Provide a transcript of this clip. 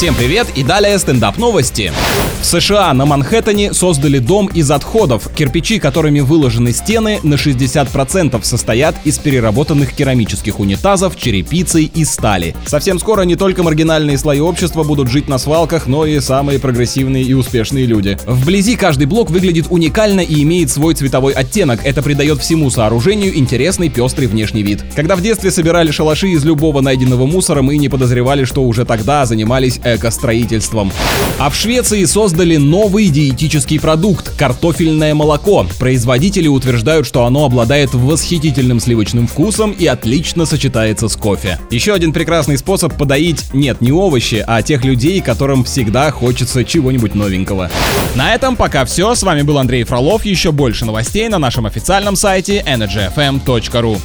Всем привет и далее стендап новости. В США на Манхэттене создали дом из отходов. Кирпичи, которыми выложены стены, на 60% состоят из переработанных керамических унитазов, черепицы и стали. Совсем скоро не только маргинальные слои общества будут жить на свалках, но и самые прогрессивные и успешные люди. Вблизи каждый блок выглядит уникально и имеет свой цветовой оттенок. Это придает всему сооружению интересный пестрый внешний вид. Когда в детстве собирали шалаши из любого найденного мусора, мы не подозревали, что уже тогда занимались экостроительством. А в Швеции создали новый диетический продукт – картофельное молоко. Производители утверждают, что оно обладает восхитительным сливочным вкусом и отлично сочетается с кофе. Еще один прекрасный способ подоить нет не овощи, а тех людей, которым всегда хочется чего-нибудь новенького. На этом пока все. С вами был Андрей Фролов. Еще больше новостей на нашем официальном сайте energyfm.ru.